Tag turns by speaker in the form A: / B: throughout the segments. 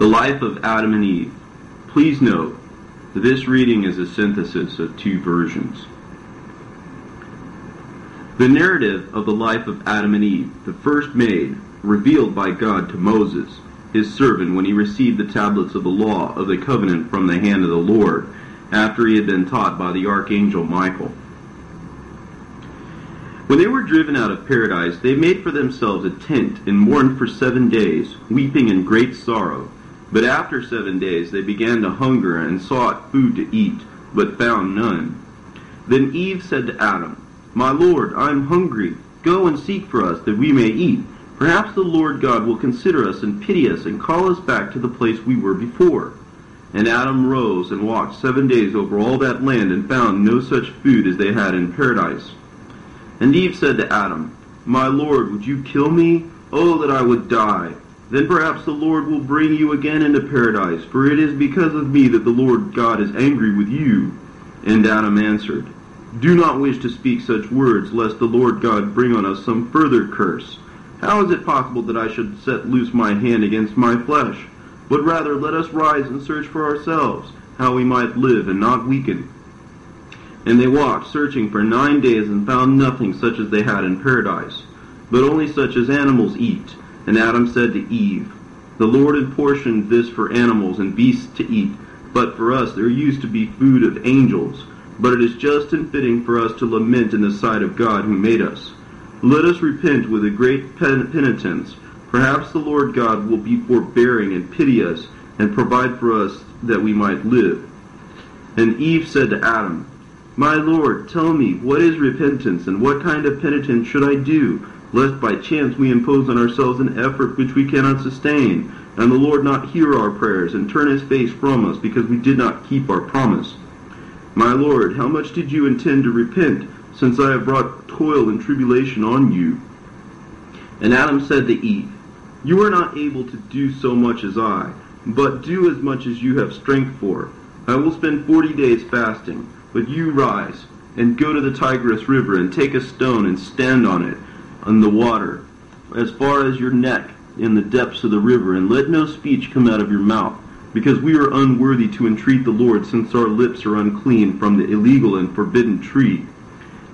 A: The life of Adam and Eve. Please note this reading is a synthesis of two versions. The narrative of the life of Adam and Eve, the first made, revealed by God to Moses, his servant, when he received the tablets of the law of the covenant from the hand of the Lord, after he had been taught by the archangel Michael. When they were driven out of paradise, they made for themselves a tent and mourned for seven days, weeping in great sorrow. But after seven days they began to hunger and sought food to eat, but found none. Then Eve said to Adam, My Lord, I am hungry. Go and seek for us that we may eat. Perhaps the Lord God will consider us and pity us and call us back to the place we were before. And Adam rose and walked seven days over all that land and found no such food as they had in paradise. And Eve said to Adam, My Lord, would you kill me? Oh, that I would die. Then perhaps the Lord will bring you again into paradise, for it is because of me that the Lord God is angry with you. And Adam answered, Do not wish to speak such words, lest the Lord God bring on us some further curse. How is it possible that I should set loose my hand against my flesh? But rather let us rise and search for ourselves, how we might live and not weaken. And they walked, searching for nine days, and found nothing such as they had in paradise, but only such as animals eat and Adam said to Eve, The Lord apportioned this for animals and beasts to eat, but for us there used to be food of angels. But it is just and fitting for us to lament in the sight of God who made us. Let us repent with a great penitence. Perhaps the Lord God will be forbearing and pity us, and provide for us that we might live. And Eve said to Adam, My Lord, tell me, what is repentance, and what kind of penitence should I do? Lest by chance we impose on ourselves an effort which we cannot sustain, and the Lord not hear our prayers, and turn his face from us, because we did not keep our promise. My Lord, how much did you intend to repent, since I have brought toil and tribulation on you? And Adam said to Eve, You are not able to do so much as I, but do as much as you have strength for. I will spend forty days fasting, but you rise, and go to the Tigris river, and take a stone, and stand on it, on the water, as far as your neck in the depths of the river, and let no speech come out of your mouth, because we are unworthy to entreat the Lord, since our lips are unclean from the illegal and forbidden tree.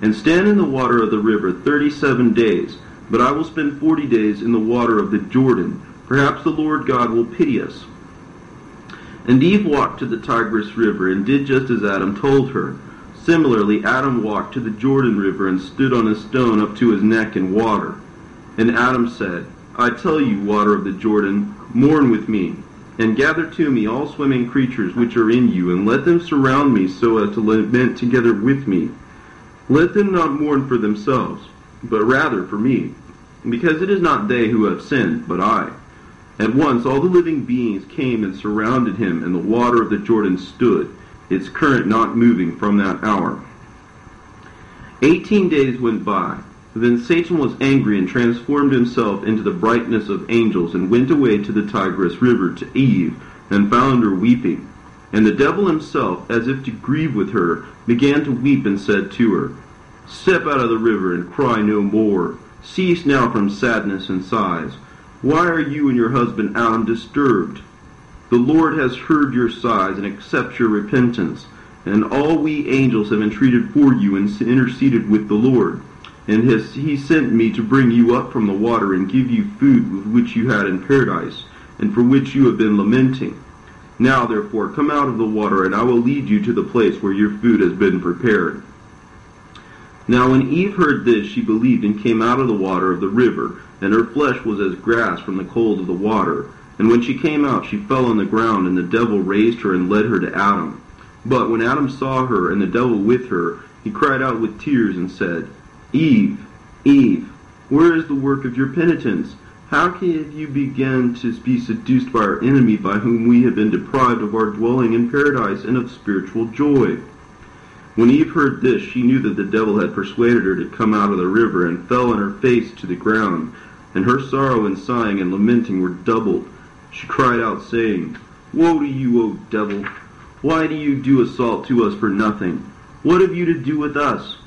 A: And stand in the water of the river thirty seven days, but I will spend forty days in the water of the Jordan. Perhaps the Lord God will pity us. And Eve walked to the Tigris river, and did just as Adam told her. Similarly, Adam walked to the Jordan River and stood on a stone up to his neck in water. And Adam said, I tell you, water of the Jordan, mourn with me, and gather to me all swimming creatures which are in you, and let them surround me so as to lament together with me. Let them not mourn for themselves, but rather for me, because it is not they who have sinned, but I. At once all the living beings came and surrounded him, and the water of the Jordan stood its current not moving from that hour. Eighteen days went by. Then Satan was angry and transformed himself into the brightness of angels and went away to the Tigris river to Eve and found her weeping. And the devil himself, as if to grieve with her, began to weep and said to her, Step out of the river and cry no more. Cease now from sadness and sighs. Why are you and your husband Adam disturbed? The Lord has heard your sighs and accepts your repentance. And all we angels have entreated for you and interceded with the Lord. And has, he sent me to bring you up from the water and give you food with which you had in paradise, and for which you have been lamenting. Now, therefore, come out of the water, and I will lead you to the place where your food has been prepared. Now, when Eve heard this, she believed and came out of the water of the river, and her flesh was as grass from the cold of the water. And when she came out, she fell on the ground, and the devil raised her and led her to Adam. But when Adam saw her and the devil with her, he cried out with tears and said, Eve, Eve, where is the work of your penitence? How can you begin to be seduced by our enemy by whom we have been deprived of our dwelling in paradise and of spiritual joy? When Eve heard this, she knew that the devil had persuaded her to come out of the river and fell on her face to the ground, and her sorrow and sighing and lamenting were doubled. She cried out, saying, Woe to you, O devil! Why do you do assault to us for nothing? What have you to do with us?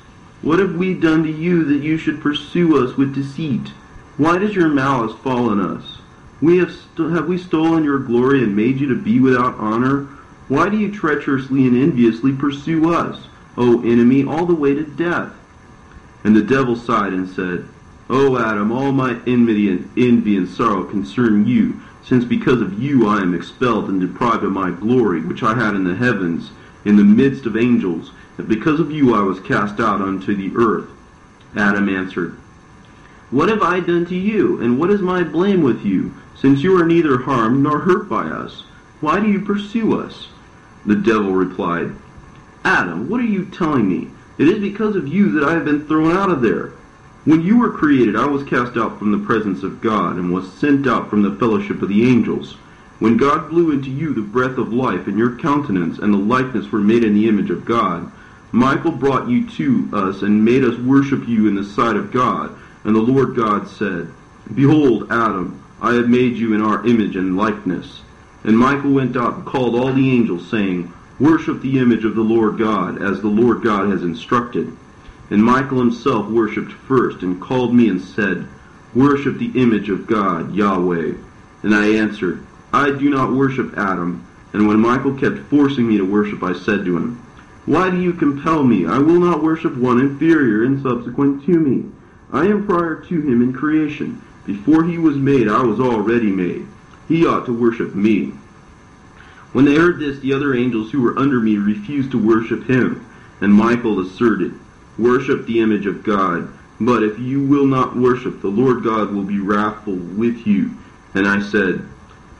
A: What have we done to you that you should pursue us with deceit? Why does your malice fall on us? We have, have we stolen your glory and made you to be without honor? Why do you treacherously and enviously pursue us, O enemy, all the way to death? And the devil sighed and said, O Adam, all my enmity and envy and sorrow concern you, since because of you I am expelled and deprived of my glory, which I had in the heavens, in the midst of angels, and because of you I was cast out unto the earth. Adam answered, What have I done to you, and what is my blame with you, since you are neither harmed nor hurt by us? Why do you pursue us? The devil replied, Adam, what are you telling me? It is because of you that I have been thrown out of there. When you were created, I was cast out from the presence of God, and was sent out from the fellowship of the angels. When God blew into you the breath of life, and your countenance and the likeness were made in the image of God, Michael brought you to us and made us worship you in the sight of God. And the Lord God said, Behold, Adam, I have made you in our image and likeness. And Michael went out and called all the angels, saying, Worship the image of the Lord God, as the Lord God has instructed. And Michael himself worshipped first, and called me and said, Worship the image of God, Yahweh. And I answered, I do not worship Adam. And when Michael kept forcing me to worship, I said to him, Why do you compel me? I will not worship one inferior and subsequent to me. I am prior to him in creation. Before he was made, I was already made. He ought to worship me. When they heard this, the other angels who were under me refused to worship him. And Michael asserted, Worship the image of God. But if you will not worship, the Lord God will be wrathful with you. And I said,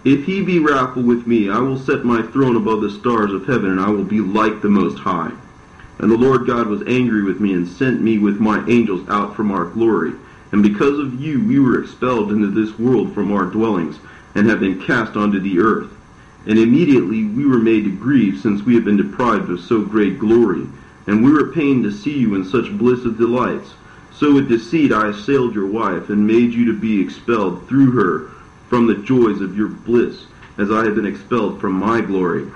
A: If he be wrathful with me, I will set my throne above the stars of heaven, and I will be like the Most High. And the Lord God was angry with me, and sent me with my angels out from our glory. And because of you, we were expelled into this world from our dwellings, and have been cast onto the earth. And immediately we were made to grieve, since we had been deprived of so great glory. And we were pained to see you in such bliss of delights. So with deceit I assailed your wife, and made you to be expelled through her from the joys of your bliss, as I have been expelled from my glory.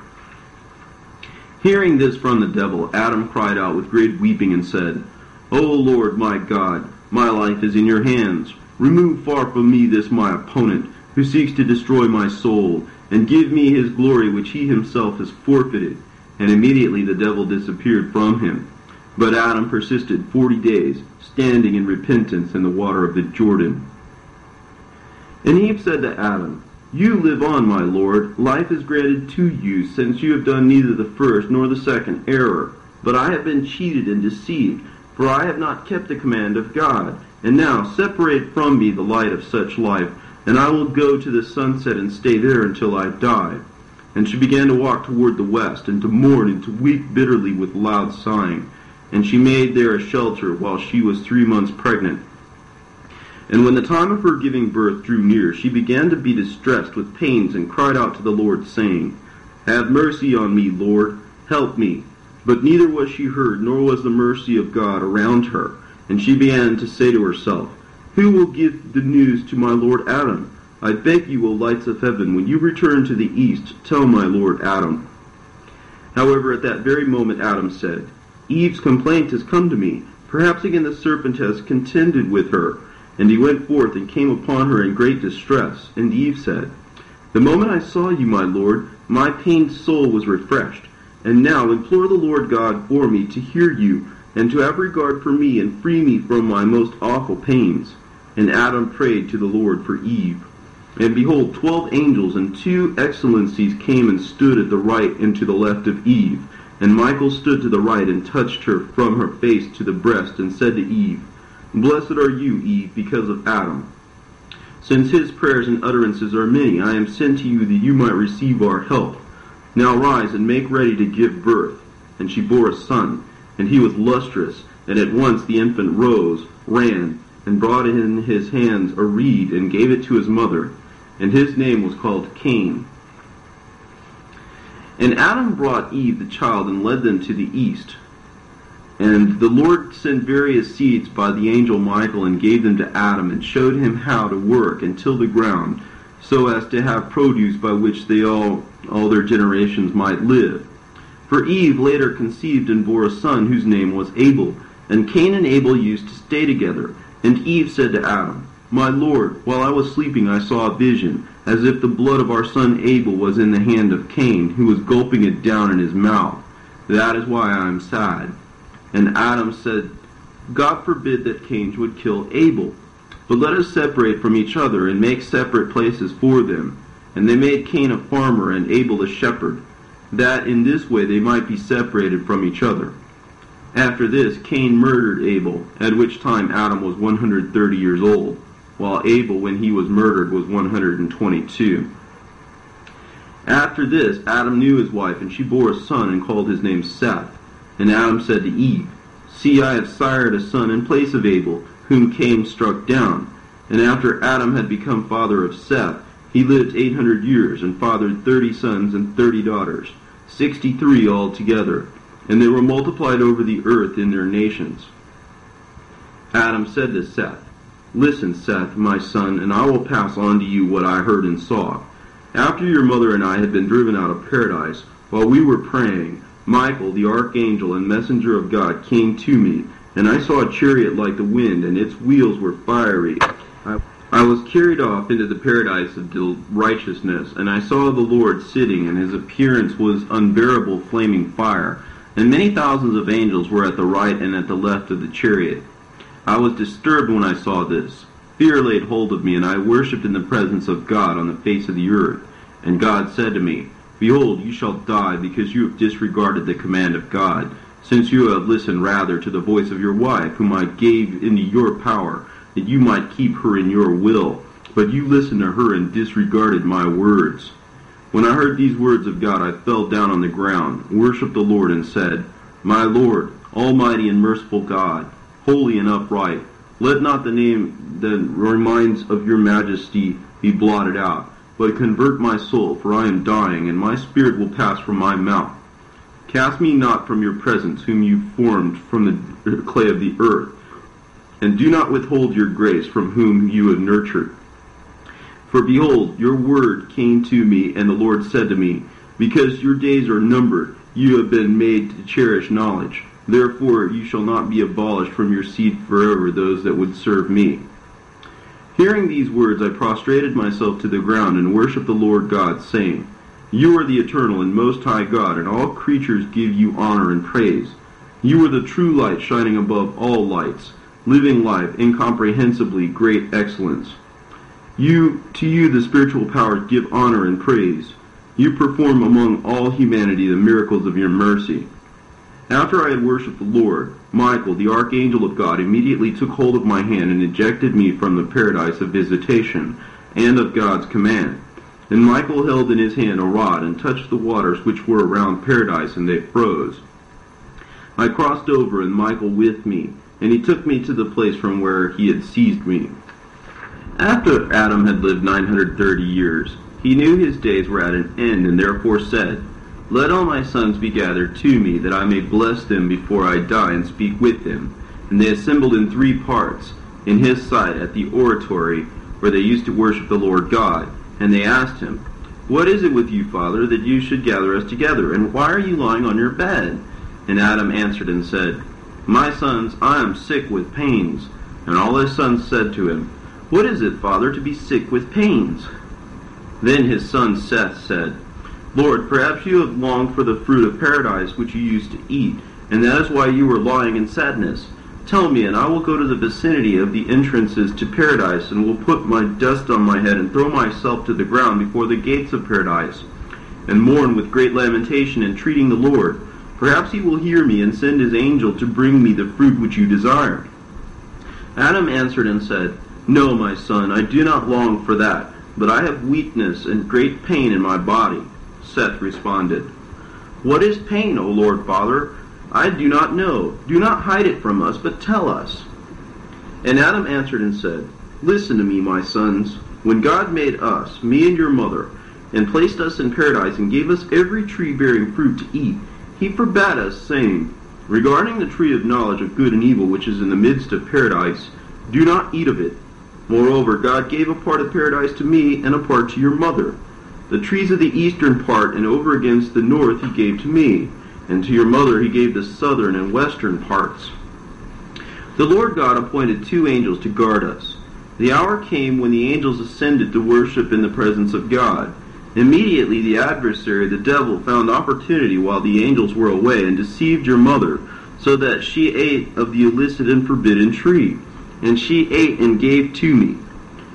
A: Hearing this from the devil, Adam cried out with great weeping and said, O Lord my God, my life is in your hands. Remove far from me this my opponent, who seeks to destroy my soul, and give me his glory which he himself has forfeited. And immediately the devil disappeared from him. But Adam persisted forty days, standing in repentance in the water of the Jordan. And Eve said to Adam, You live on, my Lord. Life is granted to you, since you have done neither the first nor the second error. But I have been cheated and deceived, for I have not kept the command of God. And now separate from me the light of such life, and I will go to the sunset and stay there until I die. And she began to walk toward the west, and to mourn and to weep bitterly with loud sighing. And she made there a shelter while she was three months pregnant. And when the time of her giving birth drew near, she began to be distressed with pains, and cried out to the Lord, saying, Have mercy on me, Lord, help me. But neither was she heard, nor was the mercy of God around her. And she began to say to herself, Who will give the news to my Lord Adam? I beg you, O lights of heaven, when you return to the east, tell my Lord Adam. However, at that very moment Adam said, Eve's complaint has come to me. Perhaps again the serpent has contended with her. And he went forth and came upon her in great distress. And Eve said, The moment I saw you, my Lord, my pained soul was refreshed. And now implore the Lord God for me to hear you, and to have regard for me, and free me from my most awful pains. And Adam prayed to the Lord for Eve. And behold, twelve angels and two excellencies came and stood at the right and to the left of Eve. And Michael stood to the right and touched her from her face to the breast, and said to Eve, Blessed are you, Eve, because of Adam. Since his prayers and utterances are many, I am sent to you that you might receive our help. Now rise and make ready to give birth. And she bore a son, and he was lustrous, and at once the infant rose, ran, and brought in his hands a reed, and gave it to his mother. And his name was called Cain. And Adam brought Eve the child and led them to the east. And the Lord sent various seeds by the angel Michael and gave them to Adam and showed him how to work and till the ground, so as to have produce by which they all, all their generations might live. For Eve later conceived and bore a son whose name was Abel. And Cain and Abel used to stay together. And Eve said to Adam, My Lord, while I was sleeping I saw a vision, as if the blood of our son Abel was in the hand of Cain, who was gulping it down in his mouth. That is why I am sad. And Adam said, God forbid that Cain should kill Abel. But let us separate from each other and make separate places for them. And they made Cain a farmer and Abel a shepherd, that in this way they might be separated from each other. After this, Cain murdered Abel, at which time Adam was 130 years old, while Abel, when he was murdered, was 122. After this, Adam knew his wife, and she bore a son and called his name Seth. And Adam said to Eve, See, I have sired a son in place of Abel, whom Cain struck down. And after Adam had become father of Seth, he lived 800 years and fathered 30 sons and 30 daughters, 63 altogether. And they were multiplied over the earth in their nations. Adam said to Seth, Listen, Seth, my son, and I will pass on to you what I heard and saw. After your mother and I had been driven out of paradise, while we were praying, Michael, the archangel and messenger of God, came to me, and I saw a chariot like the wind, and its wheels were fiery. I, I was carried off into the paradise of righteousness, and I saw the Lord sitting, and his appearance was unbearable flaming fire. And many thousands of angels were at the right and at the left of the chariot. I was disturbed when I saw this. Fear laid hold of me, and I worshipped in the presence of God on the face of the earth. And God said to me, Behold, you shall die, because you have disregarded the command of God, since you have listened rather to the voice of your wife, whom I gave into your power, that you might keep her in your will. But you listened to her and disregarded my words. When I heard these words of God, I fell down on the ground, worshipped the Lord, and said, My Lord, Almighty and merciful God, holy and upright, let not the name that reminds of your majesty be blotted out, but convert my soul, for I am dying, and my spirit will pass from my mouth. Cast me not from your presence, whom you formed from the clay of the earth, and do not withhold your grace from whom you have nurtured. For behold, your word came to me, and the Lord said to me, Because your days are numbered, you have been made to cherish knowledge. Therefore you shall not be abolished from your seed forever those that would serve me. Hearing these words, I prostrated myself to the ground and worshipped the Lord God, saying, You are the eternal and most high God, and all creatures give you honor and praise. You are the true light shining above all lights, living life, incomprehensibly great excellence. You, to you the spiritual powers give honor and praise. You perform among all humanity the miracles of your mercy. After I had worshipped the Lord, Michael, the archangel of God, immediately took hold of my hand and ejected me from the paradise of visitation and of God's command. And Michael held in his hand a rod and touched the waters which were around paradise, and they froze. I crossed over, and Michael with me, and he took me to the place from where he had seized me. After Adam had lived 930 years, he knew his days were at an end, and therefore said, let all my sons be gathered to me, that I may bless them before I die and speak with them. And they assembled in three parts, in his sight at the oratory, where they used to worship the Lord God. And they asked him, What is it with you, Father, that you should gather us together? And why are you lying on your bed? And Adam answered and said, My sons, I am sick with pains. And all his sons said to him, What is it, Father, to be sick with pains? Then his son Seth said, Lord, perhaps you have longed for the fruit of paradise which you used to eat, and that is why you are lying in sadness. Tell me, and I will go to the vicinity of the entrances to paradise, and will put my dust on my head, and throw myself to the ground before the gates of paradise, and mourn with great lamentation, entreating the Lord. Perhaps he will hear me, and send his angel to bring me the fruit which you desire. Adam answered and said, No, my son, I do not long for that, but I have weakness and great pain in my body. Seth responded, What is pain, O Lord Father? I do not know. Do not hide it from us, but tell us. And Adam answered and said, Listen to me, my sons. When God made us, me and your mother, and placed us in paradise and gave us every tree bearing fruit to eat, he forbade us, saying, Regarding the tree of knowledge of good and evil which is in the midst of paradise, do not eat of it. Moreover, God gave a part of paradise to me and a part to your mother. The trees of the eastern part and over against the north he gave to me, and to your mother he gave the southern and western parts. The Lord God appointed two angels to guard us. The hour came when the angels ascended to worship in the presence of God. Immediately the adversary, the devil, found opportunity while the angels were away and deceived your mother, so that she ate of the illicit and forbidden tree. And she ate and gave to me.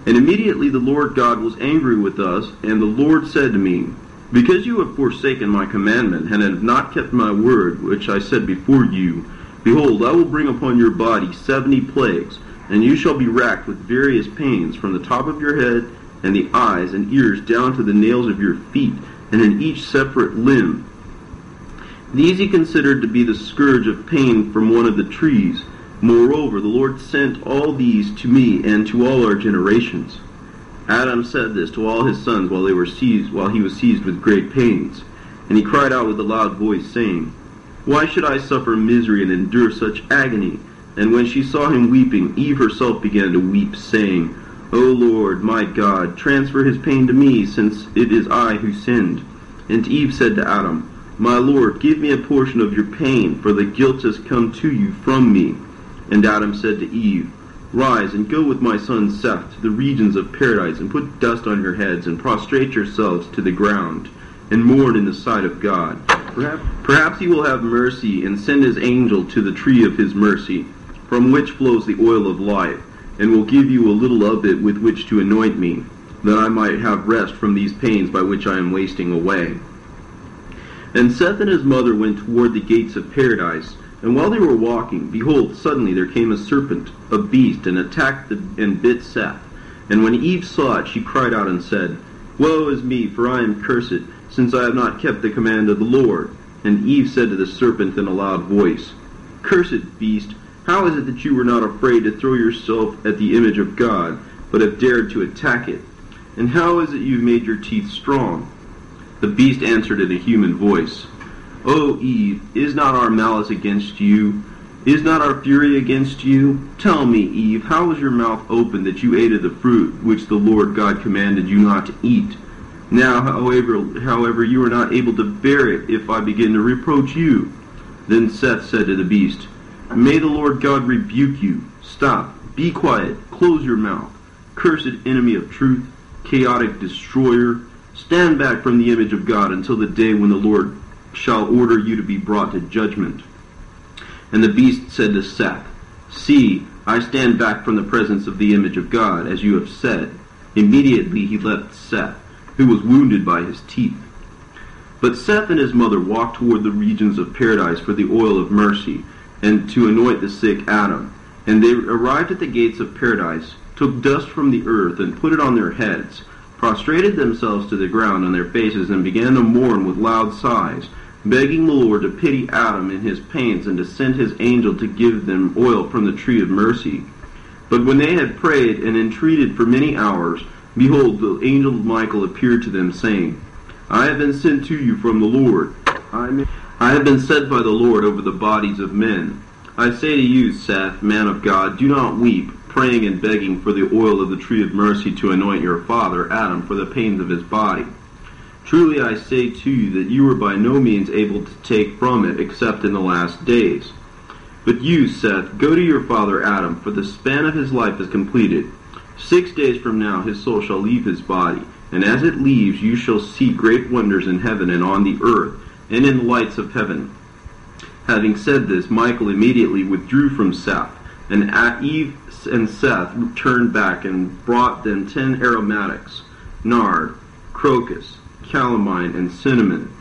A: And immediately the Lord God was angry with us, and the Lord said to me, Because you have forsaken my commandment, and have not kept my word, which I said before you, behold, I will bring upon your body seventy plagues and you shall be racked with various pains from the top of your head and the eyes and ears down to the nails of your feet, and in each separate limb. These he considered to be the scourge of pain from one of the trees. Moreover, the Lord sent all these to me and to all our generations. Adam said this to all his sons while they were seized, while he was seized with great pains. And he cried out with a loud voice, saying, Why should I suffer misery and endure such agony? And when she saw him weeping, Eve herself began to weep, saying, O Lord, my God, transfer his pain to me, since it is I who sinned. And Eve said to Adam, My Lord, give me a portion of your pain, for the guilt has come to you from me. And Adam said to Eve, Rise and go with my son Seth to the regions of paradise, and put dust on your heads, and prostrate yourselves to the ground, and mourn in the sight of God. Perhaps, perhaps he will have mercy, and send his angel to the tree of his mercy from which flows the oil of life, and will give you a little of it with which to anoint me, that I might have rest from these pains by which I am wasting away. And Seth and his mother went toward the gates of paradise, and while they were walking, behold, suddenly there came a serpent, a beast, and attacked the, and bit Seth. And when Eve saw it, she cried out and said, Woe is me, for I am cursed, since I have not kept the command of the Lord. And Eve said to the serpent in a loud voice, Cursed beast, how is it that you were not afraid to throw yourself at the image of God, but have dared to attack it? And how is it you've made your teeth strong? The beast answered in a human voice, O Eve, is not our malice against you? Is not our fury against you? Tell me, Eve, how was your mouth open that you ate of the fruit which the Lord God commanded you not to eat? Now, however, however, you are not able to bear it if I begin to reproach you. Then Seth said to the beast, May the Lord God rebuke you. Stop. Be quiet. Close your mouth. Cursed enemy of truth, chaotic destroyer. Stand back from the image of God until the day when the Lord shall order you to be brought to judgment. And the beast said to Seth, See, I stand back from the presence of the image of God, as you have said. Immediately he left Seth, who was wounded by his teeth. But Seth and his mother walked toward the regions of paradise for the oil of mercy, and to anoint the sick Adam. And they arrived at the gates of paradise, took dust from the earth, and put it on their heads, prostrated themselves to the ground on their faces, and began to mourn with loud sighs, begging the Lord to pity Adam in his pains, and to send his angel to give them oil from the tree of mercy. But when they had prayed and entreated for many hours, behold, the angel Michael appeared to them, saying, I have been sent to you from the Lord. I have been sent by the Lord over the bodies of men. I say to you, Seth, man of God, do not weep, praying and begging for the oil of the tree of mercy to anoint your father, Adam, for the pains of his body. Truly I say to you that you are by no means able to take from it except in the last days. But you, Seth, go to your father Adam, for the span of his life is completed. Six days from now his soul shall leave his body, and as it leaves you shall see great wonders in heaven and on the earth and in the lights of heaven. Having said this, Michael immediately withdrew from Seth, and Eve and Seth turned back and brought them ten aromatics, nard, crocus, calamine, and cinnamon.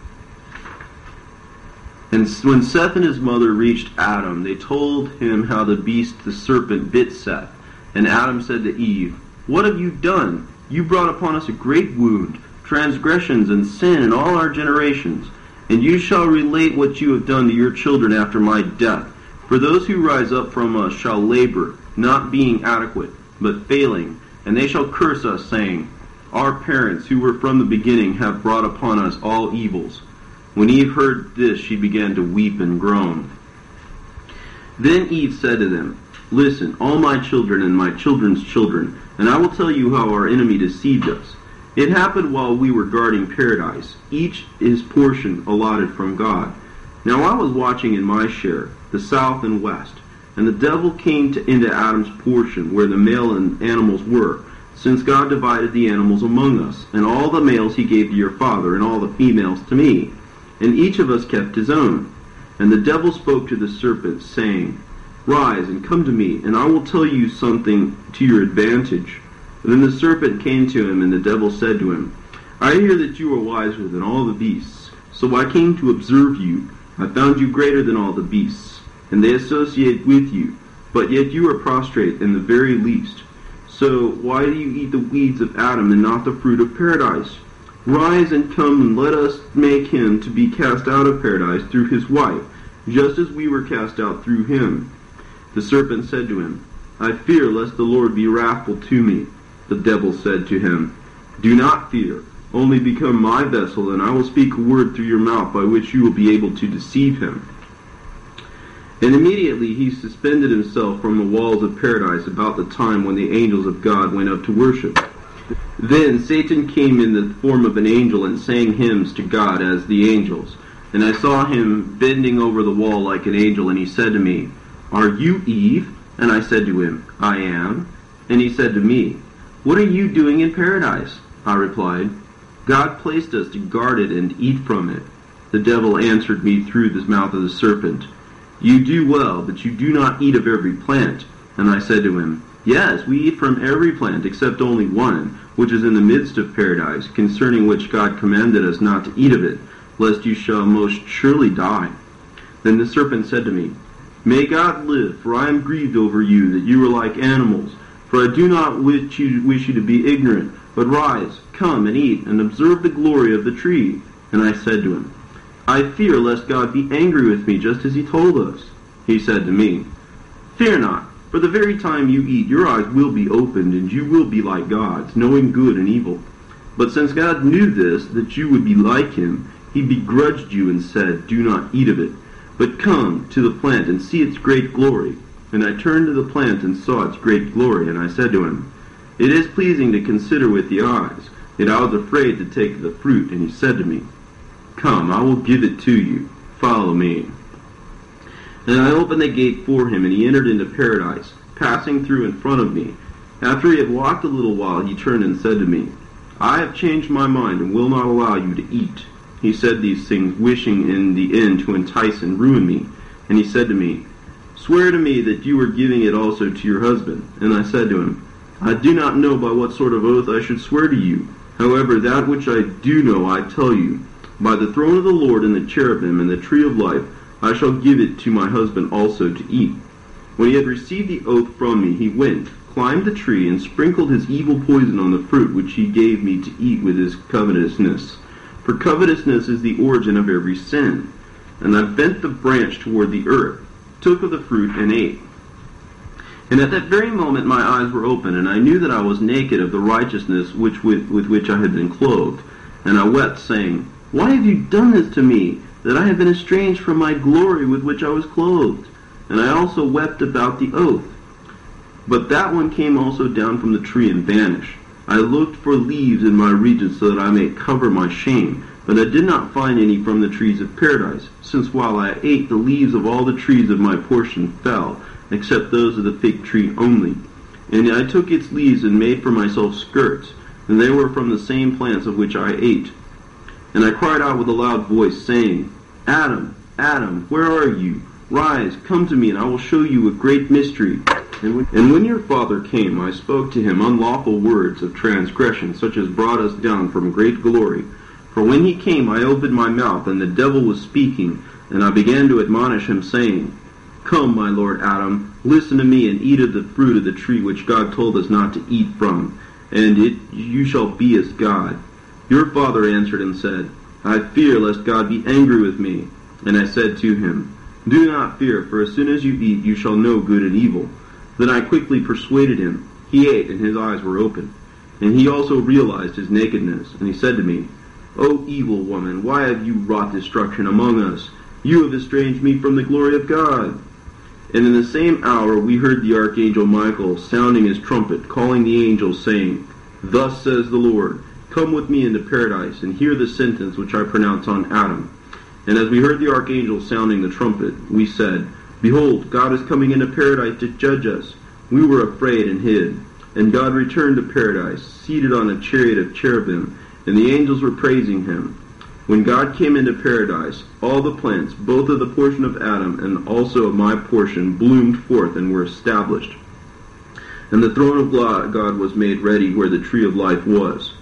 A: And when Seth and his mother reached Adam, they told him how the beast, the serpent, bit Seth. And Adam said to Eve, What have you done? You brought upon us a great wound, transgressions and sin in all our generations. And you shall relate what you have done to your children after my death. For those who rise up from us shall labor, not being adequate, but failing. And they shall curse us, saying, Our parents, who were from the beginning, have brought upon us all evils. When Eve heard this, she began to weep and groan. Then Eve said to them, Listen, all my children and my children's children, and I will tell you how our enemy deceived us. It happened while we were guarding paradise, each his portion allotted from God. Now I was watching in my share, the south and west, And the devil came to, into Adam's portion, where the male and animals were, since God divided the animals among us. And all the males he gave to your father, and all the females to me. And each of us kept his own. And the devil spoke to the serpent, saying, Rise and come to me, and I will tell you something to your advantage. And then the serpent came to him, and the devil said to him, I hear that you are wiser than all the beasts. So I came to observe you. I found you greater than all the beasts, and they associate with you. But yet you are prostrate in the very least. So why do you eat the weeds of Adam and not the fruit of paradise? Rise and come and let us make him to be cast out of paradise through his wife, just as we were cast out through him. The serpent said to him, I fear lest the Lord be wrathful to me. The devil said to him, Do not fear, only become my vessel, and I will speak a word through your mouth by which you will be able to deceive him. And immediately he suspended himself from the walls of paradise about the time when the angels of God went up to worship. Then Satan came in the form of an angel and sang hymns to God as the angels. And I saw him bending over the wall like an angel, and he said to me, Are you Eve? And I said to him, I am. And he said to me, What are you doing in paradise? I replied, God placed us to guard it and eat from it. The devil answered me through the mouth of the serpent, You do well, but you do not eat of every plant. And I said to him, Yes, we eat from every plant except only one, which is in the midst of paradise, concerning which God commanded us not to eat of it, lest you shall most surely die. Then the serpent said to me, May God live, for I am grieved over you, that you are like animals. For I do not wish you, wish you to be ignorant, but rise, come and eat, and observe the glory of the tree. And I said to him, I fear lest God be angry with me, just as he told us. He said to me, Fear not, for the very time you eat, your eyes will be opened, and you will be like gods, knowing good and evil. But since God knew this, that you would be like him, he begrudged you and said, Do not eat of it. But come to the plant and see its great glory. And I turned to the plant and saw its great glory, and I said to him, It is pleasing to consider with the eyes. Yet I was afraid to take the fruit, and he said to me, Come, I will give it to you. Follow me. And I opened the gate for him, and he entered into paradise, passing through in front of me. After he had walked a little while, he turned and said to me, I have changed my mind and will not allow you to eat. He said these things, wishing in the end to entice and ruin me. And he said to me, Swear to me that you are giving it also to your husband. And I said to him, I do not know by what sort of oath I should swear to you. However, that which I do know I tell you. By the throne of the Lord and the cherubim and the tree of life, I shall give it to my husband also to eat. When he had received the oath from me, he went, climbed the tree, and sprinkled his evil poison on the fruit which he gave me to eat with his covetousness. For covetousness is the origin of every sin. And I bent the branch toward the earth, took of the fruit, and ate. And at that very moment my eyes were open, and I knew that I was naked of the righteousness which with, with which I had been clothed. And I wept, saying, Why have you done this to me? that I have been estranged from my glory with which I was clothed. And I also wept about the oath. But that one came also down from the tree and vanished. I looked for leaves in my region so that I may cover my shame, but I did not find any from the trees of paradise, since while I ate the leaves of all the trees of my portion fell, except those of the fig tree only. And I took its leaves and made for myself skirts, and they were from the same plants of which I ate. And I cried out with a loud voice, saying, Adam, Adam, where are you? Rise, come to me, and I will show you a great mystery. And when, and when your father came, I spoke to him unlawful words of transgression, such as brought us down from great glory. For when he came, I opened my mouth, and the devil was speaking, and I began to admonish him, saying, Come, my lord Adam, listen to me, and eat of the fruit of the tree which God told us not to eat from, and it you shall be as God. Your father answered and said, I fear lest God be angry with me. And I said to him, Do not fear, for as soon as you eat, you shall know good and evil. Then I quickly persuaded him. He ate, and his eyes were open. And he also realized his nakedness. And he said to me, O evil woman, why have you wrought destruction among us? You have estranged me from the glory of God. And in the same hour we heard the archangel Michael sounding his trumpet, calling the angels, saying, Thus says the Lord, Come with me into paradise, and hear the sentence which I pronounce on Adam. And as we heard the archangel sounding the trumpet, we said, Behold, God is coming into paradise to judge us. We were afraid and hid. And God returned to paradise, seated on a chariot of cherubim, and the angels were praising him. When God came into paradise, all the plants, both of the portion of Adam and also of my portion, bloomed forth and were established. And the throne of God was made ready where the tree of life was.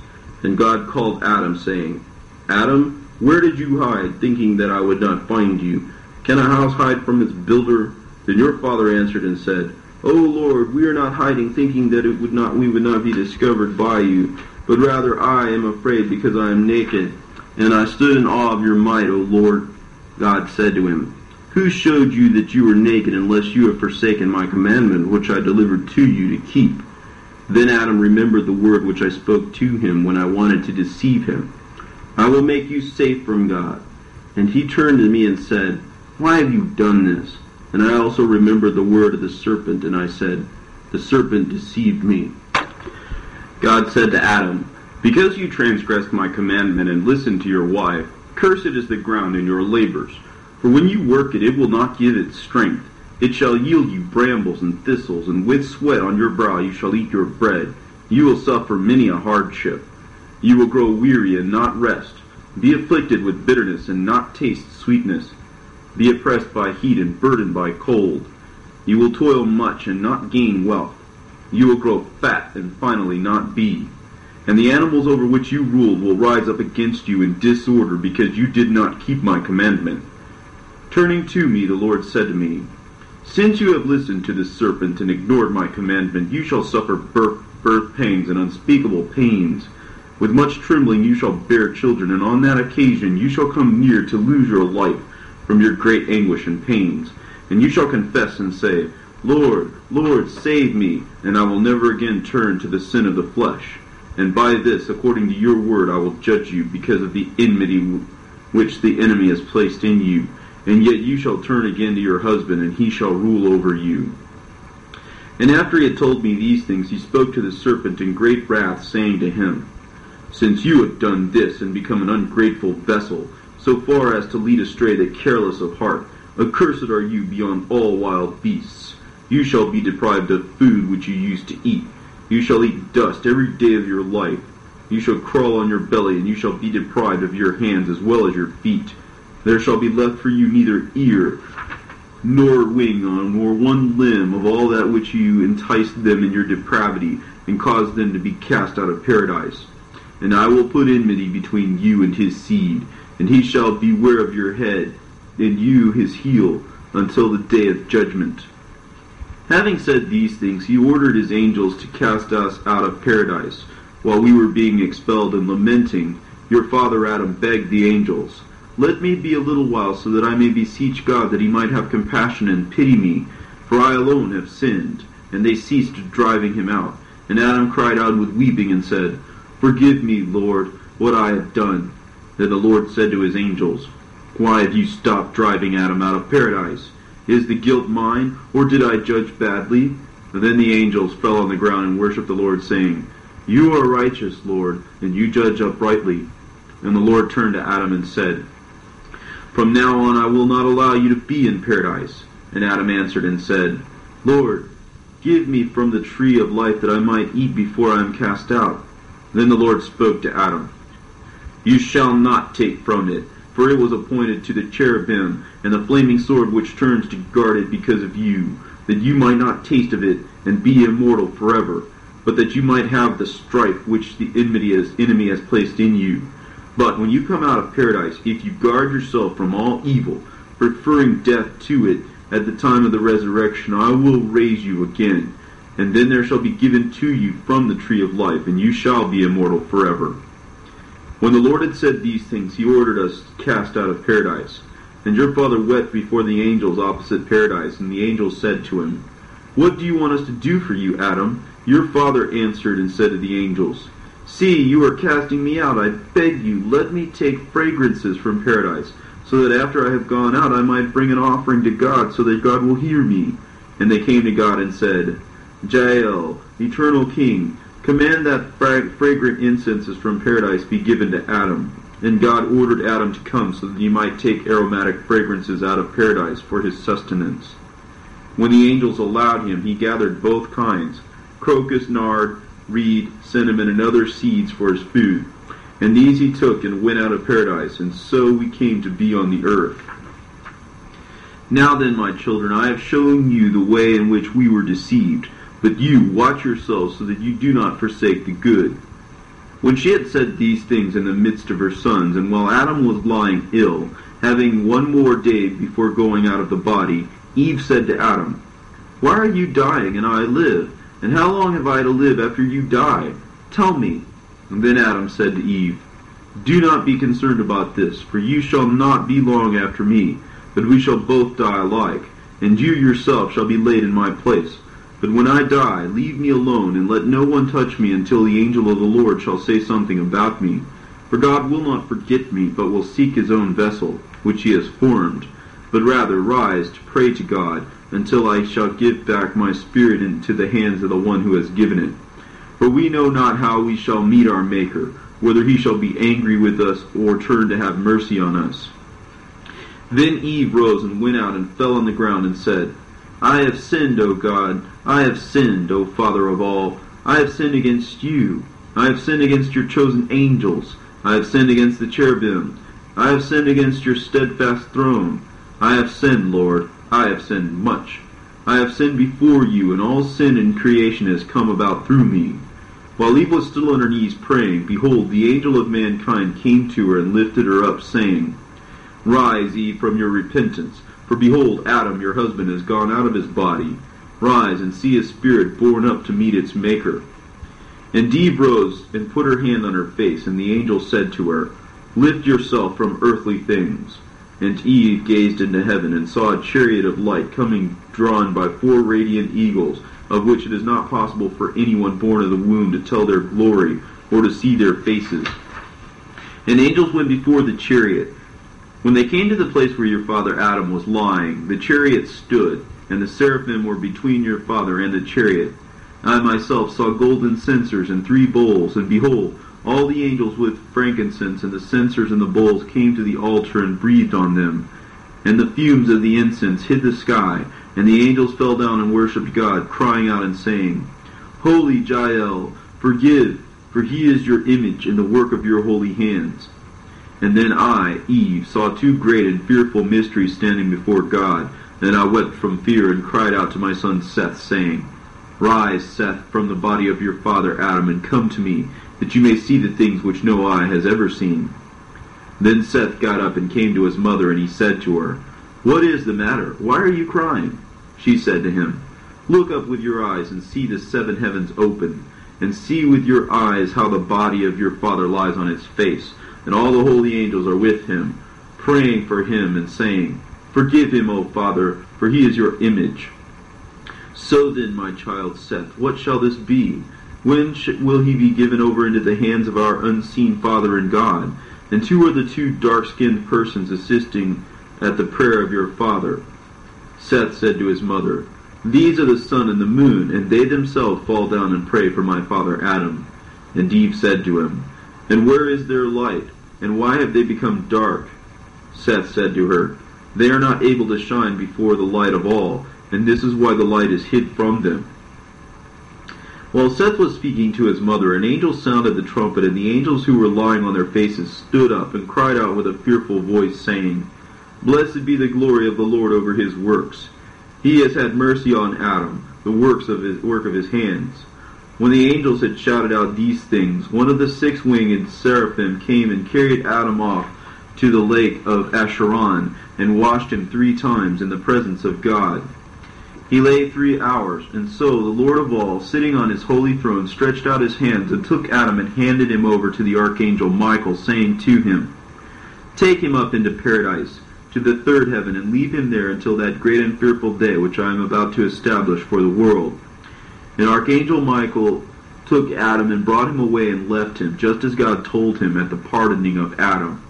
A: And God called Adam, saying, Adam, where did you hide, thinking that I would not find you? Can a house hide from its builder? Then your father answered and said, O Lord, we are not hiding, thinking that it would not we would not be discovered by you, but rather I am afraid because I am naked. And I stood in awe of your might, O Lord. God said to him, Who showed you that you were naked unless you have forsaken my commandment, which I delivered to you to keep? Then Adam remembered the word which I spoke to him when I wanted to deceive him. I will make you safe from God. And he turned to me and said, Why have you done this? And I also remembered the word of the serpent, and I said, The serpent deceived me. God said to Adam, Because you transgressed my commandment and listened to your wife, cursed is the ground in your labors. For when you work it, it will not give its strength. It shall yield you brambles and thistles, and with sweat on your brow you shall eat your bread. You will suffer many a hardship. You will grow weary and not rest. Be afflicted with bitterness and not taste sweetness. Be oppressed by heat and burdened by cold. You will toil much and not gain wealth. You will grow fat and finally not be. And the animals over which you ruled will rise up against you in disorder because you did not keep my commandment. Turning to me, the Lord said to me, Since you have listened to the serpent and ignored my commandment, you shall suffer birth, birth pangs and unspeakable pains. With much trembling you shall bear children, and on that occasion you shall come near to lose your life from your great anguish and pains. And you shall confess and say, Lord, Lord, save me, and I will never again turn to the sin of the flesh. And by this, according to your word, I will judge you, because of the enmity which the enemy has placed in you. And yet you shall turn again to your husband, and he shall rule over you. And after he had told me these things, he spoke to the serpent in great wrath, saying to him, Since you have done this, and become an ungrateful vessel, so far as to lead astray the careless of heart, accursed are you beyond all wild beasts. You shall be deprived of food which you used to eat. You shall eat dust every day of your life. You shall crawl on your belly, and you shall be deprived of your hands as well as your feet. There shall be left for you neither ear, nor wing, nor one limb of all that which you enticed them in your depravity, and caused them to be cast out of paradise. And I will put enmity between you and his seed, and he shall beware of your head, and you his heel, until the day of judgment. Having said these things, he ordered his angels to cast us out of paradise. While we were being expelled and lamenting, your father Adam begged the angels, Let me be a little while, so that I may beseech God that he might have compassion and pity me, for I alone have sinned. And they ceased driving him out. And Adam cried out with weeping and said, Forgive me, Lord, what I have done. Then the Lord said to his angels, Why have you stopped driving Adam out of paradise? Is the guilt mine, or did I judge badly? And then the angels fell on the ground and worshipped the Lord, saying, You are righteous, Lord, and you judge uprightly. And the Lord turned to Adam and said, From now on I will not allow you to be in paradise. And Adam answered and said, Lord, give me from the tree of life that I might eat before I am cast out. Then the Lord spoke to Adam, You shall not take from it, for it was appointed to the cherubim, and the flaming sword which turns to guard it because of you, that you might not taste of it and be immortal forever, but that you might have the strife which the enmity has, enemy has placed in you. But when you come out of paradise, if you guard yourself from all evil, preferring death to it at the time of the resurrection, I will raise you again. And then there shall be given to you from the tree of life, and you shall be immortal forever. When the Lord had said these things, he ordered us cast out of paradise. And your father wept before the angels opposite paradise, and the angels said to him, What do you want us to do for you, Adam? Your father answered and said to the angels, See, you are casting me out. I beg you, let me take fragrances from paradise, so that after I have gone out I might bring an offering to God, so that God will hear me. And they came to God and said, Jael, eternal king, command that fragrant incenses from paradise be given to Adam. And God ordered Adam to come so that he might take aromatic fragrances out of paradise for his sustenance. When the angels allowed him, he gathered both kinds crocus, nard, reed, cinnamon, and other seeds for his food. And these he took and went out of paradise, and so we came to be on the earth. Now then, my children, I have shown you the way in which we were deceived. But you, watch yourselves so that you do not forsake the good. When she had said these things in the midst of her sons, and while Adam was lying ill, having one more day before going out of the body, Eve said to Adam, Why are you dying, and I live? And how long have I to live after you die? Tell me. And then Adam said to Eve, Do not be concerned about this, for you shall not be long after me, but we shall both die alike, and you yourself shall be laid in my place. But when I die, leave me alone, and let no one touch me until the angel of the Lord shall say something about me. For God will not forget me, but will seek his own vessel, which he has formed, but rather rise to pray to God, until I shall give back my spirit into the hands of the one who has given it. For we know not how we shall meet our Maker, whether he shall be angry with us, or turn to have mercy on us. Then Eve rose and went out and fell on the ground and said, I have sinned, O God. I have sinned, O Father of all. I have sinned against you. I have sinned against your chosen angels. I have sinned against the cherubim. I have sinned against your steadfast throne. I have sinned, Lord. I have sinned much. I have sinned before you, and all sin in creation has come about through me. While Eve was still on her knees praying, behold, the angel of mankind came to her and lifted her up, saying, Rise, Eve, from your repentance for behold, Adam, your husband, is gone out of his body. Rise and see his spirit borne up to meet its maker. And Eve rose and put her hand on her face, and the angel said to her, Lift yourself from earthly things. And Eve gazed into heaven and saw a chariot of light coming drawn by four radiant eagles, of which it is not possible for anyone born of the womb to tell their glory or to see their faces. And angels went before the chariot when they came to the place where your father Adam was lying, the chariot stood, and the seraphim were between your father and the chariot. I myself saw golden censers and three bowls, and behold, all the angels with frankincense and the censers and the bowls came to the altar and breathed on them. And the fumes of the incense hid the sky, and the angels fell down and worshipped God, crying out and saying, Holy Jael, forgive, for he is your image and the work of your holy hands. And then I, Eve, saw two great and fearful mysteries standing before God. Then I wept from fear and cried out to my son Seth, saying, Rise, Seth, from the body of your father Adam, and come to me, that you may see the things which no eye has ever seen. Then Seth got up and came to his mother, and he said to her, What is the matter? Why are you crying? She said to him, Look up with your eyes and see the seven heavens open, and see with your eyes how the body of your father lies on its face and all the holy angels are with him, praying for him and saying, Forgive him, O Father, for he is your image. So then, my child Seth, what shall this be? When will he be given over into the hands of our unseen Father and God? And who are the two dark-skinned persons assisting at the prayer of your father? Seth said to his mother, These are the sun and the moon, and they themselves fall down and pray for my father Adam. And Eve said to him, And where is their light? And why have they become dark? Seth said to her, They are not able to shine before the light of all, and this is why the light is hid from them. While Seth was speaking to his mother, an angel sounded the trumpet, and the angels who were lying on their faces stood up and cried out with a fearful voice, saying, Blessed be the glory of the Lord over his works. He has had mercy on Adam, the works of his work of his hands. When the angels had shouted out these things, one of the six-winged seraphim came and carried Adam off to the lake of Acheron and washed him three times in the presence of God. He lay three hours, and so the Lord of all, sitting on his holy throne, stretched out his hands and took Adam and handed him over to the archangel Michael, saying to him, Take him up into paradise, to the third heaven, and leave him there until that great and fearful day which I am about to establish for the world. And Archangel Michael took Adam and brought him away and left him, just as God told him at the pardoning of Adam.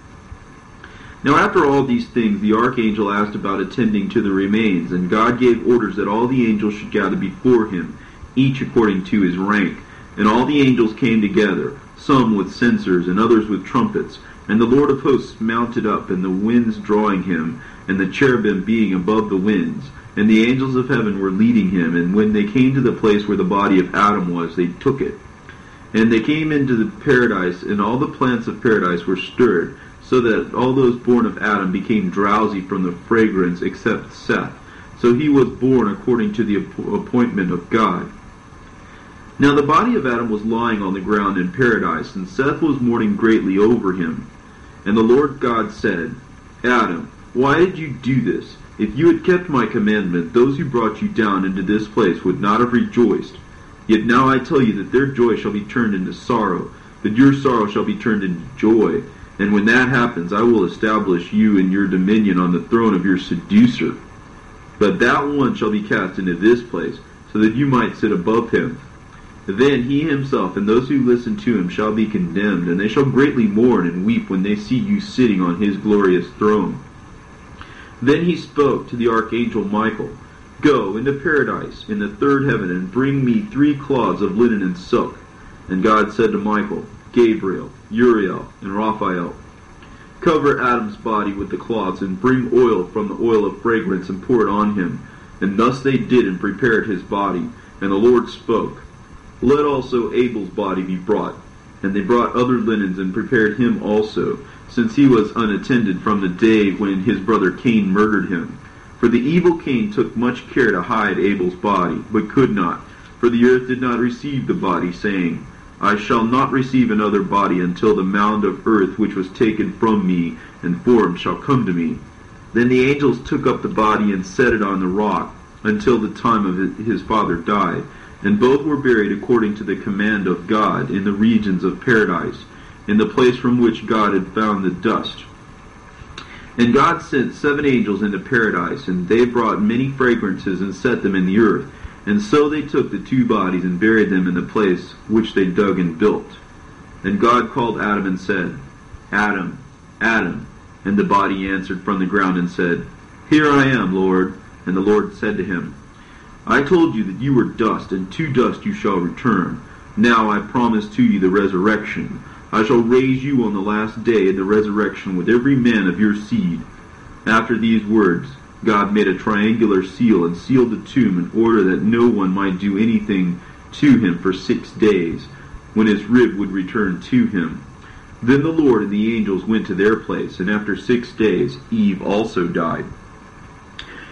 A: Now after all these things, the archangel asked about attending to the remains, and God gave orders that all the angels should gather before him, each according to his rank. And all the angels came together, some with censers, and others with trumpets. And the Lord of hosts mounted up, and the winds drawing him, and the cherubim being above the winds.
B: and the angels of heaven were leading him. And when they came to the place where the body of Adam was, they took it. And they came into the paradise, and all the plants of paradise were stirred, so that all those born of Adam became drowsy from the fragrance, except Seth. So he was born according to the appointment of God. Now the body of Adam was lying on the ground in paradise, and Seth was mourning greatly over him. And the Lord God said, Adam, why did you do this? If you had kept my commandment, those who brought you down into this place would not have rejoiced. Yet now I tell you that their joy shall be turned into sorrow, but your sorrow shall be turned into joy. And when that happens, I will establish you and your dominion on the throne of your seducer. But that one shall be cast into this place, so that you might sit above him. Then he himself and those who listen to him shall be condemned, and they shall greatly mourn and weep when they see you sitting on his glorious throne. Then he spoke to the archangel Michael, Go into paradise in the third heaven, and bring me three cloths of linen and silk. And God said to Michael, Gabriel, Uriel, and Raphael, Cover Adam's body with the cloths, and bring oil from the oil of fragrance, and pour it on him. And thus they did, and prepared his body. And the Lord spoke, Let also Abel's body be brought. And they brought other linens, and prepared him also since he was unattended from the day when his brother Cain murdered him. For the evil Cain took much care to hide Abel's body, but could not, for the earth did not receive the body, saying, I shall not receive another body until the mound of earth which was taken from me and formed shall come to me. Then the angels took up the body and set it on the rock until the time of his father died, and both were buried according to the command of God in the regions of paradise in the place from which God had found the dust. And God sent seven angels into paradise, and they brought many fragrances and set them in the earth. And so they took the two bodies and buried them in the place which they dug and built. And God called Adam and said, Adam, Adam. And the body answered from the ground and said, Here I am, Lord. And the Lord said to him, I told you that you were dust, and to dust you shall return. Now I promise to you the resurrection. I shall raise you on the last day in the resurrection with every man of your seed. After these words, God made a triangular seal and sealed the tomb in order that no one might do anything to him for six days, when his rib would return to him. Then the Lord and the angels went to their place, and after six days Eve also died.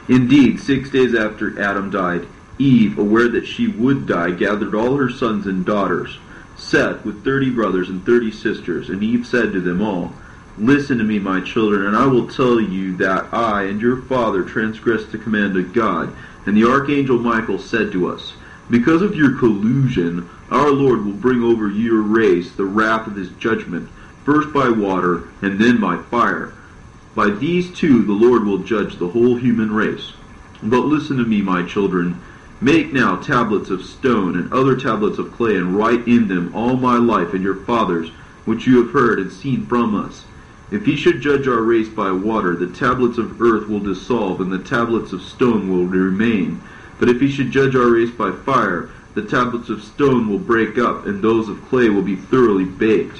B: Indeed, six days after Adam died, Eve, aware that she would die, gathered all her sons and daughters Seth with thirty brothers and thirty sisters, and Eve said to them all, Listen to me, my children, and I will tell you that I and your father transgressed the command of God. And the archangel Michael said to us, Because of your collusion, our Lord will bring over your race the wrath of his judgment, first by water and then by fire. By these two the Lord will judge the whole human race. But listen to me, my children. Make now tablets of stone and other tablets of clay, and write in them all my life and your father's, which you have heard and seen from us. If he should judge our race by water, the tablets of earth will dissolve, and the tablets of stone will remain. But if he should judge our race by fire, the tablets of stone will break up, and those of clay will be thoroughly baked.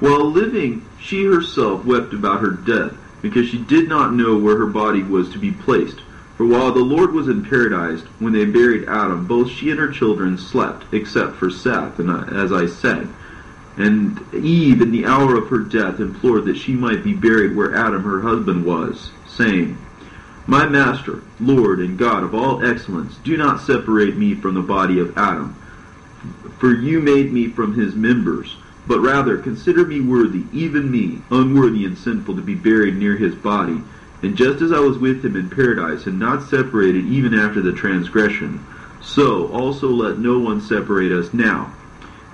B: While living, she herself wept about her death, because she did not know where her body was to be placed. For while the Lord was in paradise, when they buried Adam, both she and her children slept, except for Seth, and as I said. And Eve, in the hour of her death, implored that she might be buried where Adam her husband was, saying, My Master, Lord, and God of all excellence, do not separate me from the body of Adam, for you made me from his members, but rather consider me worthy, even me, unworthy and sinful, to be buried near his body. And just as I was with him in paradise, and not separated even after the transgression, so also let no one separate us now.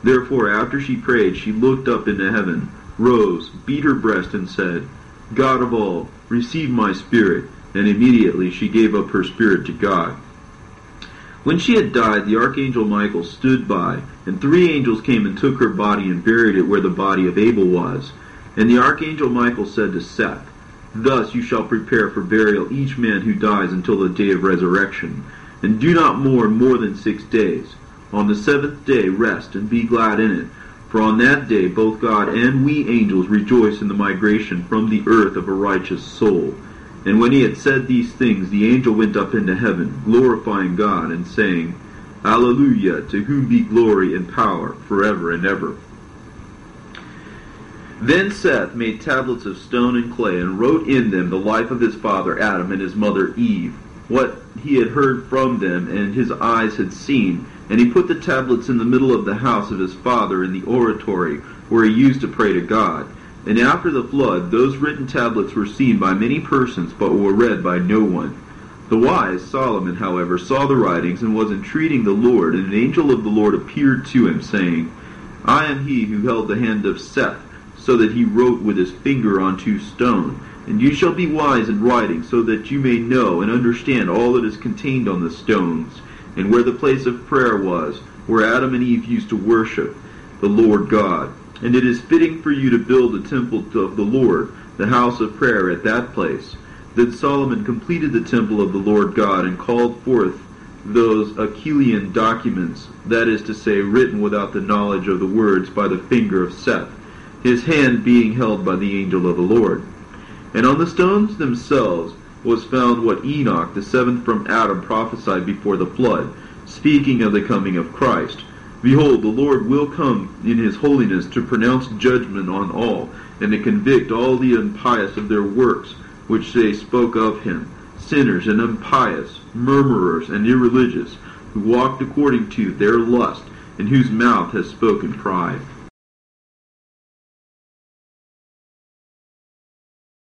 B: Therefore, after she prayed, she looked up into heaven, rose, beat her breast, and said, God of all, receive my spirit. And immediately she gave up her spirit to God. When she had died, the archangel Michael stood by, and three angels came and took her body and buried it where the body of Abel was. And the archangel Michael said to Seth, Thus you shall prepare for burial each man who dies until the day of resurrection. And do not mourn more than six days. On the seventh day rest and be glad in it. For on that day both God and we angels rejoice in the migration from the earth of a righteous soul. And when he had said these things, the angel went up into heaven, glorifying God, and saying, Alleluia, to whom be glory and power forever and ever. Then Seth made tablets of stone and clay, and wrote in them the life of his father Adam and his mother Eve, what he had heard from them and his eyes had seen. And he put the tablets in the middle of the house of his father in the oratory, where he used to pray to God. And after the flood, those written tablets were seen by many persons, but were read by no one. The wise Solomon, however, saw the writings and was entreating the Lord, and an angel of the Lord appeared to him, saying, I am he who held the hand of Seth, so that he wrote with his finger on two stone. And you shall be wise in writing, so that you may know and understand all that is contained on the stones, and where the place of prayer was, where Adam and Eve used to worship the Lord God. And it is fitting for you to build a temple of the Lord, the house of prayer, at that place. Then Solomon completed the temple of the Lord God and called forth those Achillean documents, that is to say, written without the knowledge of the words by the finger of Seth, his hand being held by the angel of the Lord. And on the stones themselves was found what Enoch, the seventh from Adam, prophesied before the flood, speaking of the coming of Christ. Behold, the Lord will come in his holiness to pronounce judgment on all, and to convict all the impious of their works which they spoke of him, sinners and impious, murmurers and irreligious, who walked according to their lust, and whose mouth has spoken pride.